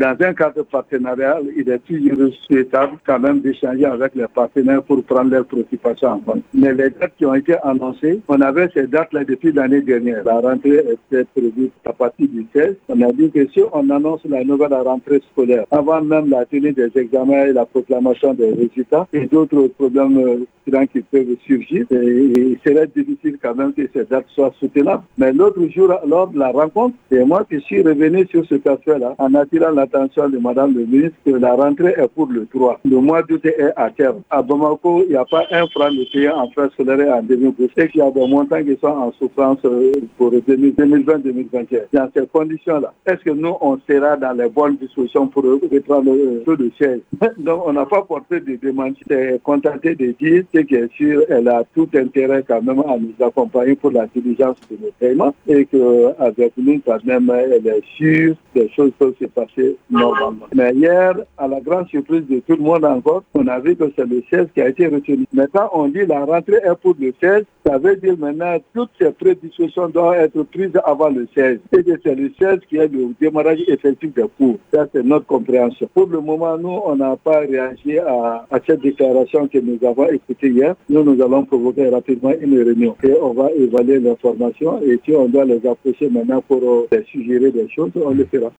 Dans un cadre partenarial, il est toujours souhaitable quand même d'échanger avec les partenaires pour prendre leurs préoccupations en compte. Mais les dates qui ont été annoncées, on avait ces dates-là depuis l'année dernière. La rentrée était prévue à partir du 16. On a dit que si on annonce la nouvelle rentrée scolaire, avant même la tenue des examens et la proclamation des résultats et d'autres problèmes euh, qui peuvent surgir, il serait difficile quand même que ces dates soient soutenables. Mais l'autre jour, lors de la rencontre, c'est moi qui suis revenu sur ce aspect-là en attirant l'attention de Madame le ministre que la rentrée est pour le 3. Le mois d'août est à terme. À Bamako, il n'y a pas un franc de payant en frais scolaires et en demi Et qu'il y a des montants qui sont en souffrance euh, pour 2020-2021. Dans ces conditions-là, est-ce que nous, on sera dans les bonnes dispositions pour reprendre le taux de siège Donc, on n'a pas porté de demande. C'est contenté de dire que, bien sûr, elle a tout intérêt quand même à nous accompagner pour la diligence de nos paiements et qu'avec nous, quand même, elle est sûre des choses peuvent se passer normalement. Mais hier, à la grande surprise de tout le monde encore, on a vu que c'est le 16 qui a été retenu. Maintenant, on dit la rentrée est pour le 16, ça veut dire maintenant toutes ces prédispositions doivent être prises avant le 16. Et que c'est le 16 qui est le démarrage effectif des cours. Ça, c'est notre compréhension. Pour le moment, nous, on n'a pas réagi à, à, cette déclaration que nous avons écoutée hier. Nous, nous allons provoquer rapidement une réunion et on va évaluer l'information et si on doit les approcher maintenant pour euh, suggérer des choses, on le fera.